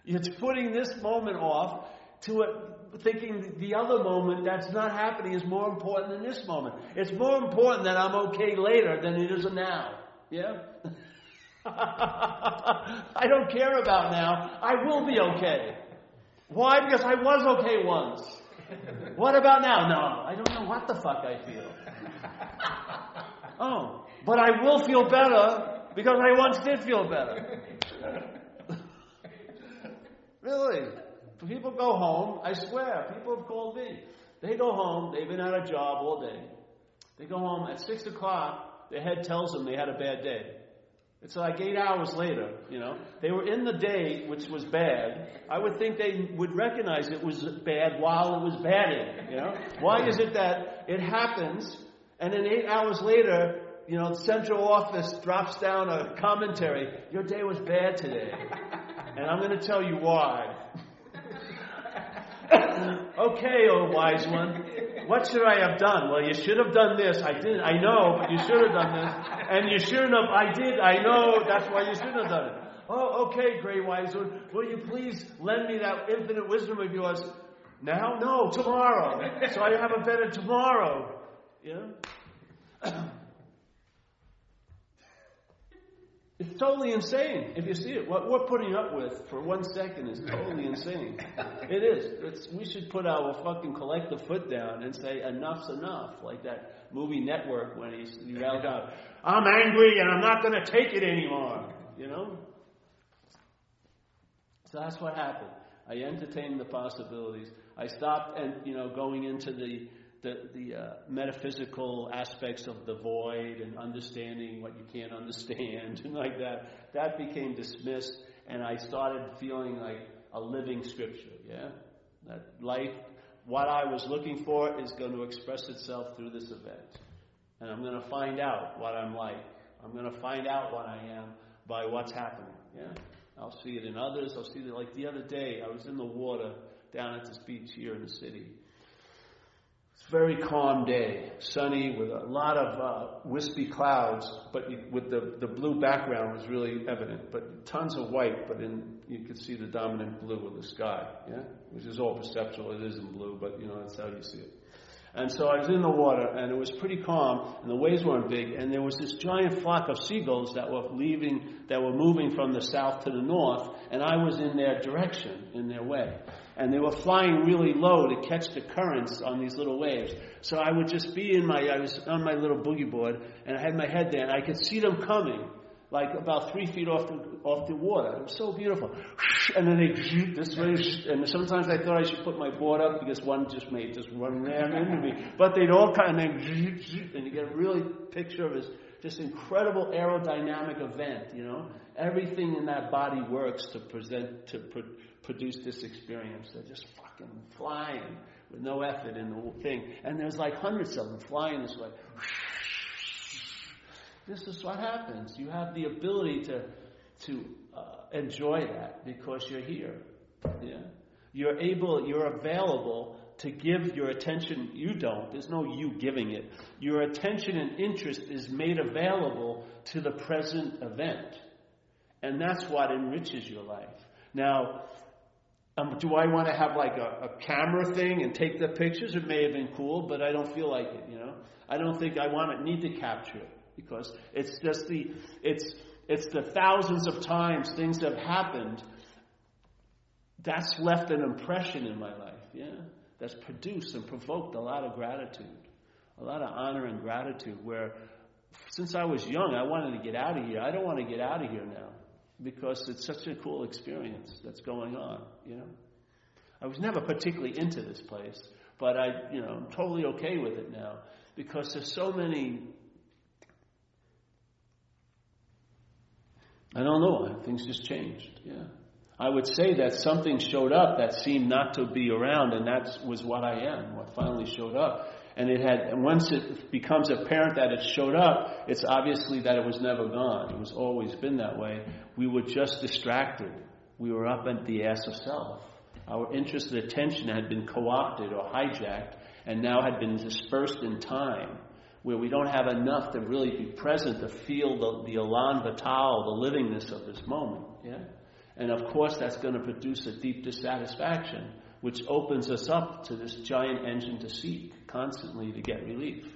It's putting this moment off to a, thinking the other moment that's not happening is more important than this moment. It's more important that I'm okay later than it is now. Yeah? I don't care about now. I will be okay. Why? Because I was okay once. What about now? No, I don't know what the fuck I feel. Oh, but I will feel better because I once did feel better. really? People go home, I swear, people have called me. They go home, they've been at a job all day. They go home at 6 o'clock, the head tells them they had a bad day. It's like eight hours later, you know. They were in the day, which was bad. I would think they would recognize it was bad while it was bad, you know. Why is it that it happens, and then eight hours later, you know, central office drops down a commentary, your day was bad today. And I'm going to tell you why. Okay, oh wise one. What should I have done? Well, you should have done this. I did. I know, but you should have done this. And you shouldn't have. I did. I know. That's why you shouldn't have done it. Oh, okay, great wise one. Will you please lend me that infinite wisdom of yours? Now? No, tomorrow. So I have a better tomorrow. Yeah? It's totally insane if you see it. What we're putting up with for one second is totally insane. It is. It's, we should put our fucking collective foot down and say enough's enough, like that movie Network when he's he yelled out, "I'm angry and I'm not going to take it anymore." You know. So that's what happened. I entertained the possibilities. I stopped and you know going into the the, the uh, metaphysical aspects of the void and understanding what you can't understand and like that. That became dismissed, and I started feeling like a living scripture. Yeah, that life, what I was looking for, is going to express itself through this event, and I'm going to find out what I'm like. I'm going to find out what I am by what's happening. Yeah, I'll see it in others. I'll see it like the other day. I was in the water down at this beach here in the city very calm day, sunny with a lot of uh, wispy clouds, but with the, the blue background was really evident. But tons of white, but in you could see the dominant blue of the sky, yeah, which is all perceptual. It isn't blue, but you know that's how you see it. And so I was in the water, and it was pretty calm, and the waves weren't big, and there was this giant flock of seagulls that were leaving, that were moving from the south to the north, and I was in their direction, in their way. And they were flying really low to catch the currents on these little waves. So I would just be in my, I was on my little boogie board, and I had my head there, and I could see them coming like about three feet off the, off the water. It was so beautiful. And then they this way, and sometimes I thought I should put my board up because one just made just run ran into me. But they'd all kind of, and you get a really picture of this incredible aerodynamic event. You know, everything in that body works to present to pro- produce this experience. They're just fucking flying with no effort in the whole thing, and there's like hundreds of them flying this way. This is what happens. You have the ability to, to uh, enjoy that because you're here. Yeah? You're able, you're available to give your attention. You don't. There's no you giving it. Your attention and interest is made available to the present event. And that's what enriches your life. Now, um, do I want to have like a, a, camera thing and take the pictures? It may have been cool, but I don't feel like it, you know? I don't think I want to need to capture it because it's just the it's it's the thousands of times things have happened that's left an impression in my life yeah that's produced and provoked a lot of gratitude a lot of honor and gratitude where since i was young i wanted to get out of here i don't want to get out of here now because it's such a cool experience that's going on you know i was never particularly into this place but i you know i'm totally okay with it now because there's so many I don't know. Why, things just changed. Yeah. I would say that something showed up that seemed not to be around, and that was what I am, what finally showed up. And it had, and once it becomes apparent that it showed up, it's obviously that it was never gone. It was always been that way. We were just distracted. We were up at the ass of self. Our interest and attention had been co opted or hijacked, and now had been dispersed in time where we don't have enough to really be present to feel the, the elan vital, the livingness of this moment. Yeah? And of course, that's going to produce a deep dissatisfaction, which opens us up to this giant engine to seek constantly to get relief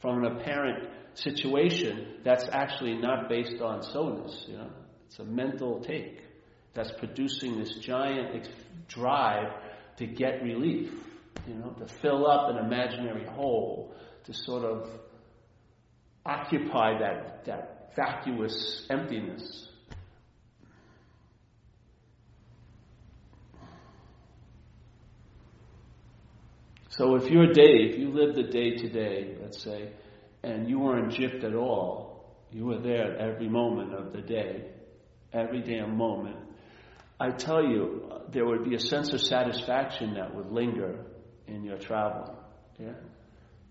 from an apparent situation that's actually not based on so-ness. You know? It's a mental take that's producing this giant drive to get relief, you know, to fill up an imaginary hole to sort of occupy that, that vacuous emptiness. So if your day, if you lived the day today, let's say, and you weren't gypped at all, you were there every moment of the day, every damn moment, I tell you, there would be a sense of satisfaction that would linger in your travel. Yeah?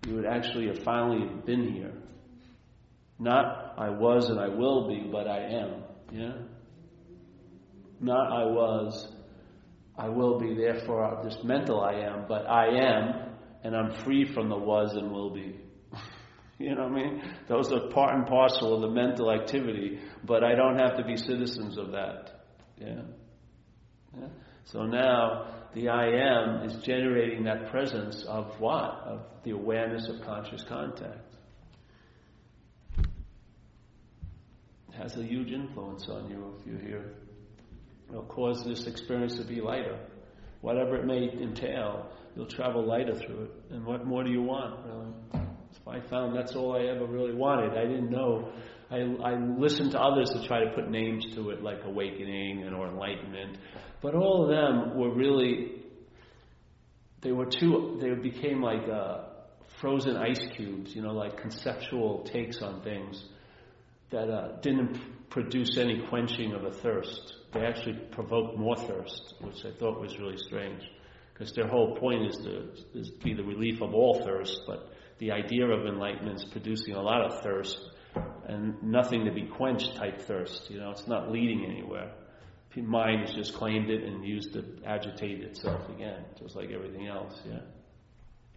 you would actually have finally been here. Not I was and I will be, but I am. Yeah? Not I was, I will be, therefore uh, this mental I am, but I am, and I'm free from the was and will be. you know what I mean? Those are part and parcel of the mental activity, but I don't have to be citizens of that. Yeah? yeah? So now the I am is generating that presence of what? Of the awareness of conscious contact. It has a huge influence on you if you hear. It'll cause this experience to be lighter. Whatever it may entail, you'll travel lighter through it. And what more do you want, really? I found that's all I ever really wanted. I didn't know I, I listened to others to try to put names to it, like awakening and or enlightenment. But all of them were really, they were too, they became like uh, frozen ice cubes, you know, like conceptual takes on things that uh, didn't produce any quenching of a thirst. They actually provoked more thirst, which I thought was really strange. Because their whole point is to is be the relief of all thirst, but the idea of enlightenment is producing a lot of thirst and nothing to be quenched type thirst. You know, it's not leading anywhere. Mind has just claimed it and used to agitate itself again, just like everything else. Yeah,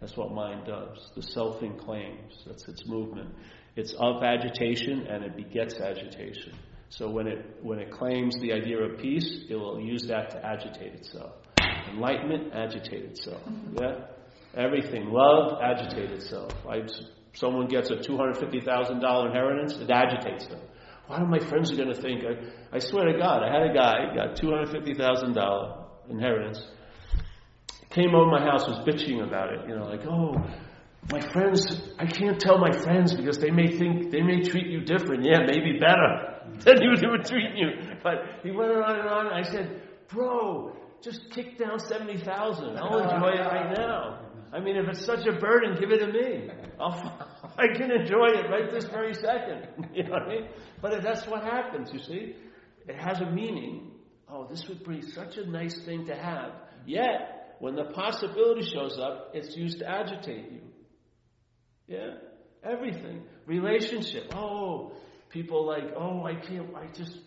that's what mind does. The selfing claims. That's its movement. It's of agitation and it begets agitation. So when it when it claims the idea of peace, it will use that to agitate itself. Enlightenment, agitate itself. Yeah, everything. Love, agitate itself. I, someone gets a two hundred fifty thousand dollar inheritance, it agitates them. Why are my friends are going to think? I, I swear to God, I had a guy got two hundred fifty thousand dollar inheritance. Came over my house, was bitching about it. You know, like, oh, my friends, I can't tell my friends because they may think they may treat you different. Yeah, maybe better than you would treat you. But he went on and on. And I said, bro, just kick down seventy thousand. I'll enjoy it right now. I mean, if it's such a burden, give it to me. I'll, I can enjoy it right this very second. You know what I mean? But that's what happens, you see. It has a meaning. Oh, this would be such a nice thing to have. Yet, when the possibility shows up, it's used to agitate you. Yeah? Everything. Relationship. Oh, people like, oh, I can't, I just,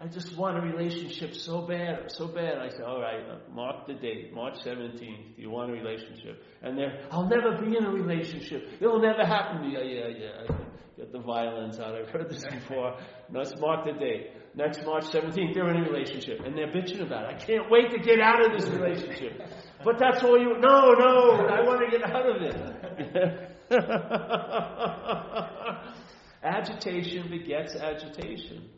I just want a relationship so bad, so bad. I say, all right, uh, mark the date, March 17th. You want a relationship? And they're, I'll never be in a relationship. It'll never happen to me. Yeah, yeah, yeah. Get the violence out. I've heard this before. Let's mark the date. Next March 17th, they're in a relationship. And they're bitching about it. I can't wait to get out of this relationship. But that's all you, no, no, I want to get out of it. agitation begets agitation.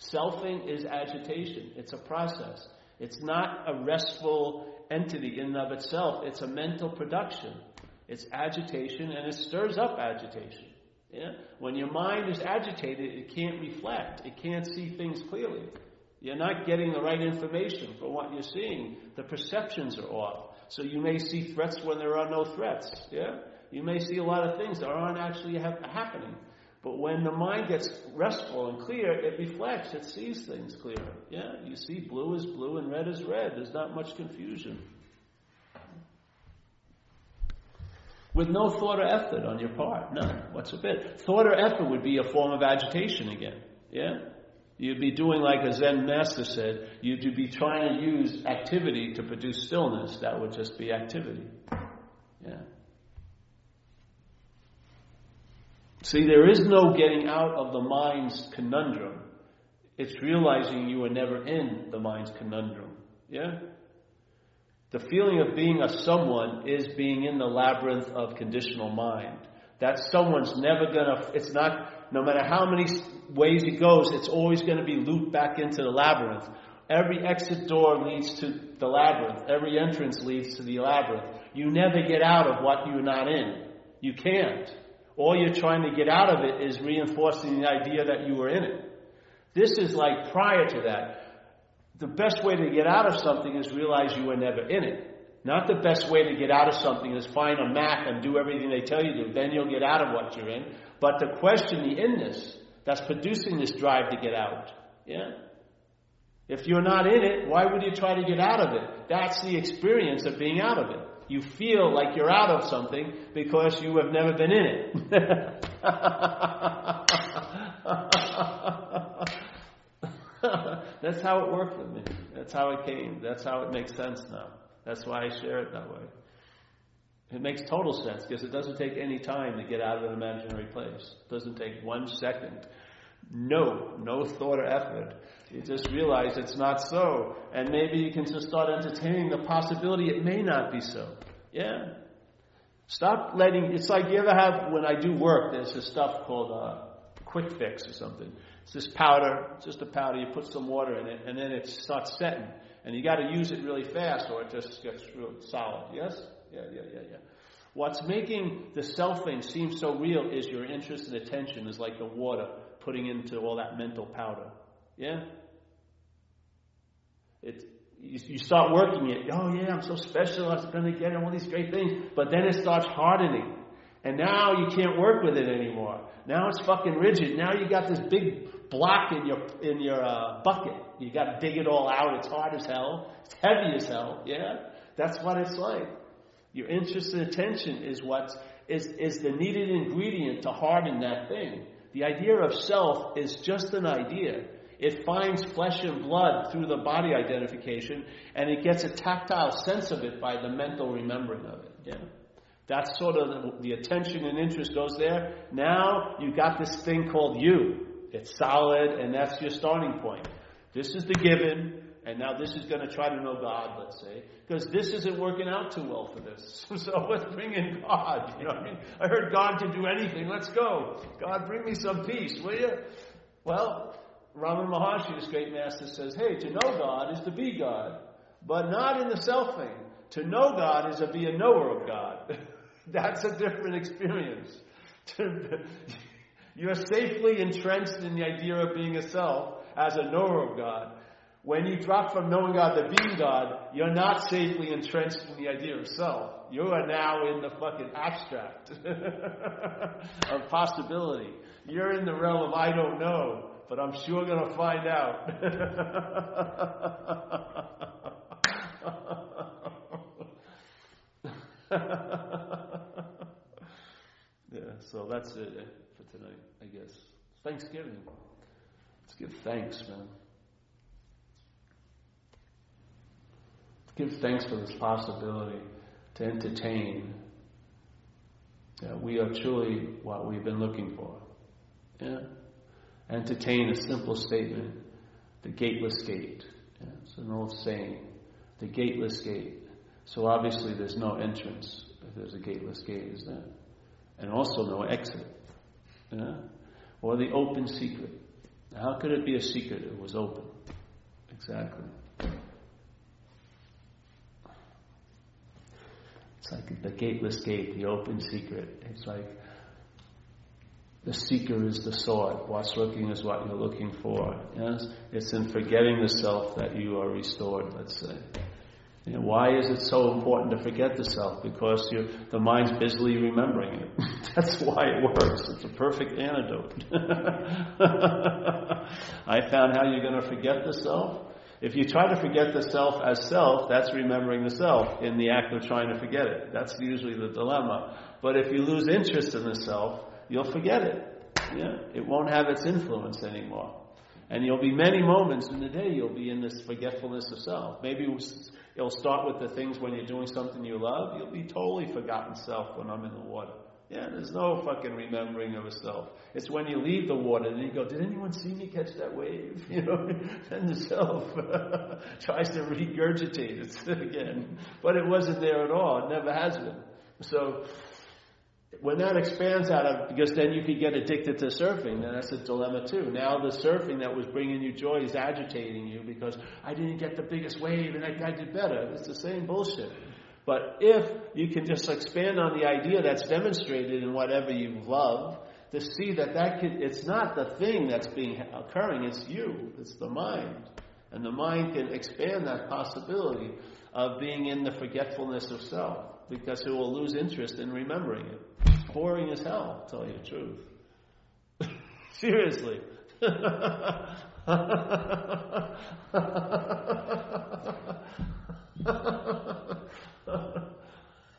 Selfing is agitation. It's a process. It's not a restful entity in and of itself. It's a mental production. It's agitation and it stirs up agitation. Yeah? When your mind is agitated, it can't reflect. It can't see things clearly. You're not getting the right information for what you're seeing. The perceptions are off. So you may see threats when there are no threats. Yeah? You may see a lot of things that aren't actually ha- happening. But when the mind gets restful and clear, it reflects, it sees things clearer. Yeah, you see blue is blue and red is red. There's not much confusion. With no thought or effort on your part. None. What's a bit? Thought or effort would be a form of agitation again. Yeah? You'd be doing like a Zen master said, you'd be trying to use activity to produce stillness. That would just be activity. Yeah. See, there is no getting out of the mind's conundrum. It's realizing you are never in the mind's conundrum. Yeah? The feeling of being a someone is being in the labyrinth of conditional mind. That someone's never gonna, it's not, no matter how many ways it goes, it's always gonna be looped back into the labyrinth. Every exit door leads to the labyrinth. Every entrance leads to the labyrinth. You never get out of what you're not in. You can't. All you're trying to get out of it is reinforcing the idea that you were in it. This is like prior to that. The best way to get out of something is realize you were never in it. Not the best way to get out of something is find a map and do everything they tell you to. Then you'll get out of what you're in. But to question the inness that's producing this drive to get out. Yeah? If you're not in it, why would you try to get out of it? That's the experience of being out of it. You feel like you're out of something because you have never been in it. That's how it worked with me. That's how it came. That's how it makes sense now. That's why I share it that way. It makes total sense because it doesn't take any time to get out of an imaginary place. It doesn't take one second. No, no thought or effort. You just realize it's not so. And maybe you can just start entertaining the possibility it may not be so. Yeah? Stop letting, it's like you ever have, when I do work, there's this stuff called a quick fix or something. It's this powder, it's just a powder, you put some water in it, and then it starts setting. And you got to use it really fast or it just gets real solid. Yes? Yeah, yeah, yeah, yeah. What's making the selfing seem so real is your interest and attention is like the water putting into all that mental powder. Yeah? It, you, you start working it. Oh, yeah, I'm so special. I'm going to get all these great things. But then it starts hardening. And now you can't work with it anymore. Now it's fucking rigid. Now you got this big block in your in your uh, bucket. You got to dig it all out. It's hard as hell. It's heavy as hell. Yeah, that's what it's like. Your interest and attention is what is is the needed ingredient to harden that thing. The idea of self is just an idea. It finds flesh and blood through the body identification, and it gets a tactile sense of it by the mental remembering of it. Yeah. That's sort of the, the attention and interest goes there. Now you got this thing called you. It's solid, and that's your starting point. This is the given, and now this is going to try to know God, let's say, because this isn't working out too well for this. So let's bring in God. You know I mean? I heard God can do anything. Let's go. God, bring me some peace, will you? Well, Ramana Maharshi, this great master, says, hey, to know God is to be God, but not in the selfing. To know God is to be a knower of God. That's a different experience. You're safely entrenched in the idea of being a self as a knower of God. When you drop from knowing God to being God, you're not safely entrenched in the idea of self. You are now in the fucking abstract of possibility. You're in the realm of I don't know, but I'm sure gonna find out. yeah, so that's it for tonight, I guess. Thanksgiving. Let's give thanks, man. Give thanks for this possibility to entertain. Yeah, we are truly what we've been looking for. Yeah? Entertain a simple statement, the gateless gate. Yeah? It's an old saying, the gateless gate. So obviously there's no entrance if there's a gateless gate, is there? And also no exit. Yeah? Or the open secret. How could it be a secret? It was open. Exactly. Like the gateless gate, the open secret. It's like the seeker is the sword. What's looking is what you're looking for. Yes? It's in forgetting the self that you are restored, let's say. You know, why is it so important to forget the self? Because you're the mind's busily remembering it. That's why it works. It's a perfect antidote. I found how you're going to forget the self. If you try to forget the self as self, that's remembering the self in the act of trying to forget it. That's usually the dilemma. But if you lose interest in the self, you'll forget it. Yeah? It won't have its influence anymore. And you'll be many moments in the day you'll be in this forgetfulness of self. Maybe it'll start with the things when you're doing something you love. You'll be totally forgotten self when I'm in the water. Yeah, there's no fucking remembering of a self. It's when you leave the water and you go, did anyone see me catch that wave? You know, then the self tries to regurgitate it again. But it wasn't there at all. It never has been. So when that expands out of, because then you could get addicted to surfing, then that's a dilemma too. Now the surfing that was bringing you joy is agitating you because I didn't get the biggest wave and that guy did better. It's the same bullshit. But if you can just expand on the idea that's demonstrated in whatever you love, to see that that it's not the thing that's being occurring, it's you, it's the mind. And the mind can expand that possibility of being in the forgetfulness of self because it will lose interest in remembering it. It's boring as hell, tell you the truth. Seriously.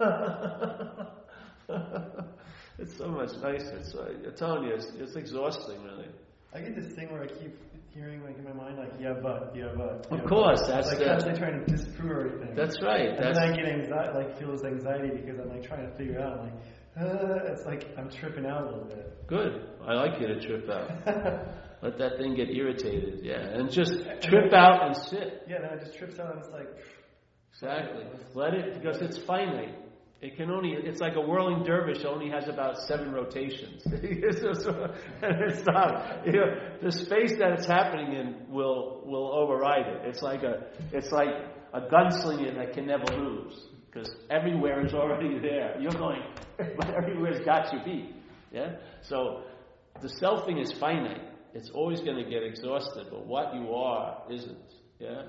it's so much nicer. It's, I'm telling you, it's, it's exhausting, really. I get this thing where I keep hearing, like in my mind, like yeah, but yeah, but. Of course, that's like the, constantly trying to disprove everything. That's right. And That's then I get anxiety, like feel this anxiety because I'm like trying to figure out, like, uh, it's like I'm tripping out a little bit. good. I like you to trip out. Let that thing get irritated, yeah, and just trip out and sit. Yeah, then it just trips out and it's like. Exactly. Let it because it's finite. It can only. It's like a whirling dervish only has about seven rotations. and it's not. You know, the space that it's happening in will will override it. It's like a. It's like a gunslinger that can never lose because everywhere is already there. You're going, but everywhere's got you beat. Yeah. So the selfing is finite. It's always going to get exhausted, but what you are isn't. Yeah?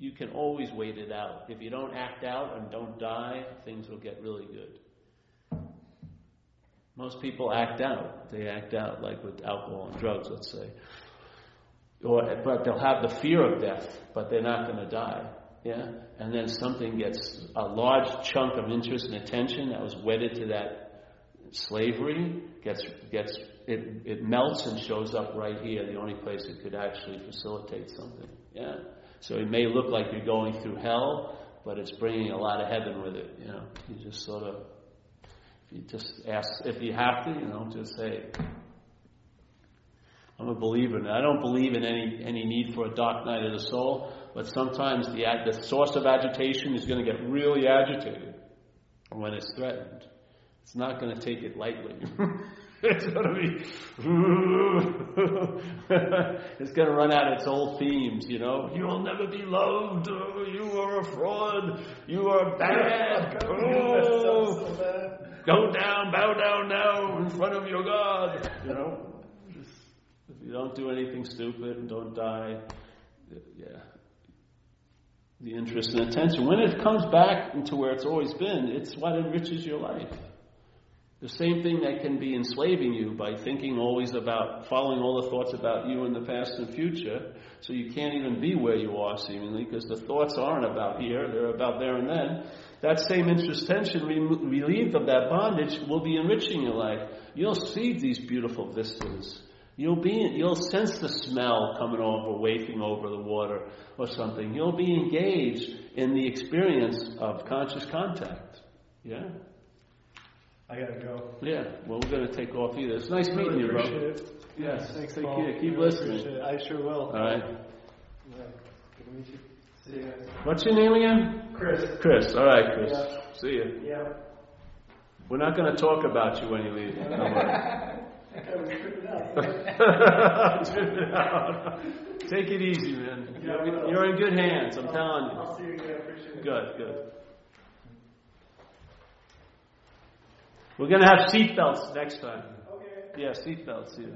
You can always wait it out. If you don't act out and don't die, things will get really good. Most people act out. They act out like with alcohol and drugs, let's say. Or, but they'll have the fear of death, but they're not going to die. Yeah? And then something gets a large chunk of interest and attention that was wedded to that slavery gets gets it, it melts and shows up right here, the only place it could actually facilitate something. Yeah. So it may look like you're going through hell, but it's bringing a lot of heaven with it. You know, you just sort of, you just ask, if you have to, you know, just say, I'm a believer. And I don't believe in any any need for a dark night of the soul, but sometimes the the source of agitation is going to get really agitated when it's threatened. It's not going to take it lightly. it's going to be. it's going to run out its old themes. You know, you'll never be loved. Oh, you are a fraud. You are bad. Oh, go down, bow down now in front of your God. You know. If you don't do anything stupid and don't die, yeah, the interest and attention. When it comes back into where it's always been, it's what enriches your life. The same thing that can be enslaving you by thinking always about, following all the thoughts about you in the past and future, so you can't even be where you are seemingly, because the thoughts aren't about here, they're about there and then. That same interest tension, relieved of that bondage, will be enriching your life. You'll see these beautiful vistas. You'll be, you'll sense the smell coming over, wafting over the water or something. You'll be engaged in the experience of conscious contact. Yeah? I gotta go. Yeah, well, we're to take off either. It's nice meeting you, bro. It. Yes, Thanks, take Paul. care. Keep Really listening. I sure will. All right. Yeah. Good to meet you. See you guys. What's your name again? Chris. Chris. All right, Chris. Yeah. See you. Yeah. We're not to talk about you when you leave. Don't worry. Okay, we're tripping out. Trip it out. Take it easy, man. Yeah. You're in good hands, I'm telling you. I'll see you again. Appreciate it. Good, good. We're going to have seatbelts next time. Okay. Yeah, seatbelts, yeah.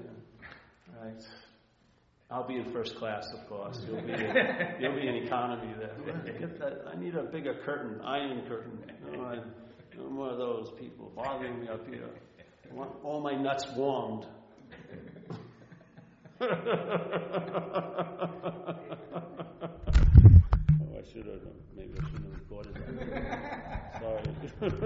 All right. I'll be in first class, of course. You'll be in, you'll be in economy there. Get that. I need a bigger curtain, iron curtain. No, I, no more of those people bothering me up here. I want all my nuts warmed. oh, I should have. Maybe I shouldn't have recorded that. Sorry.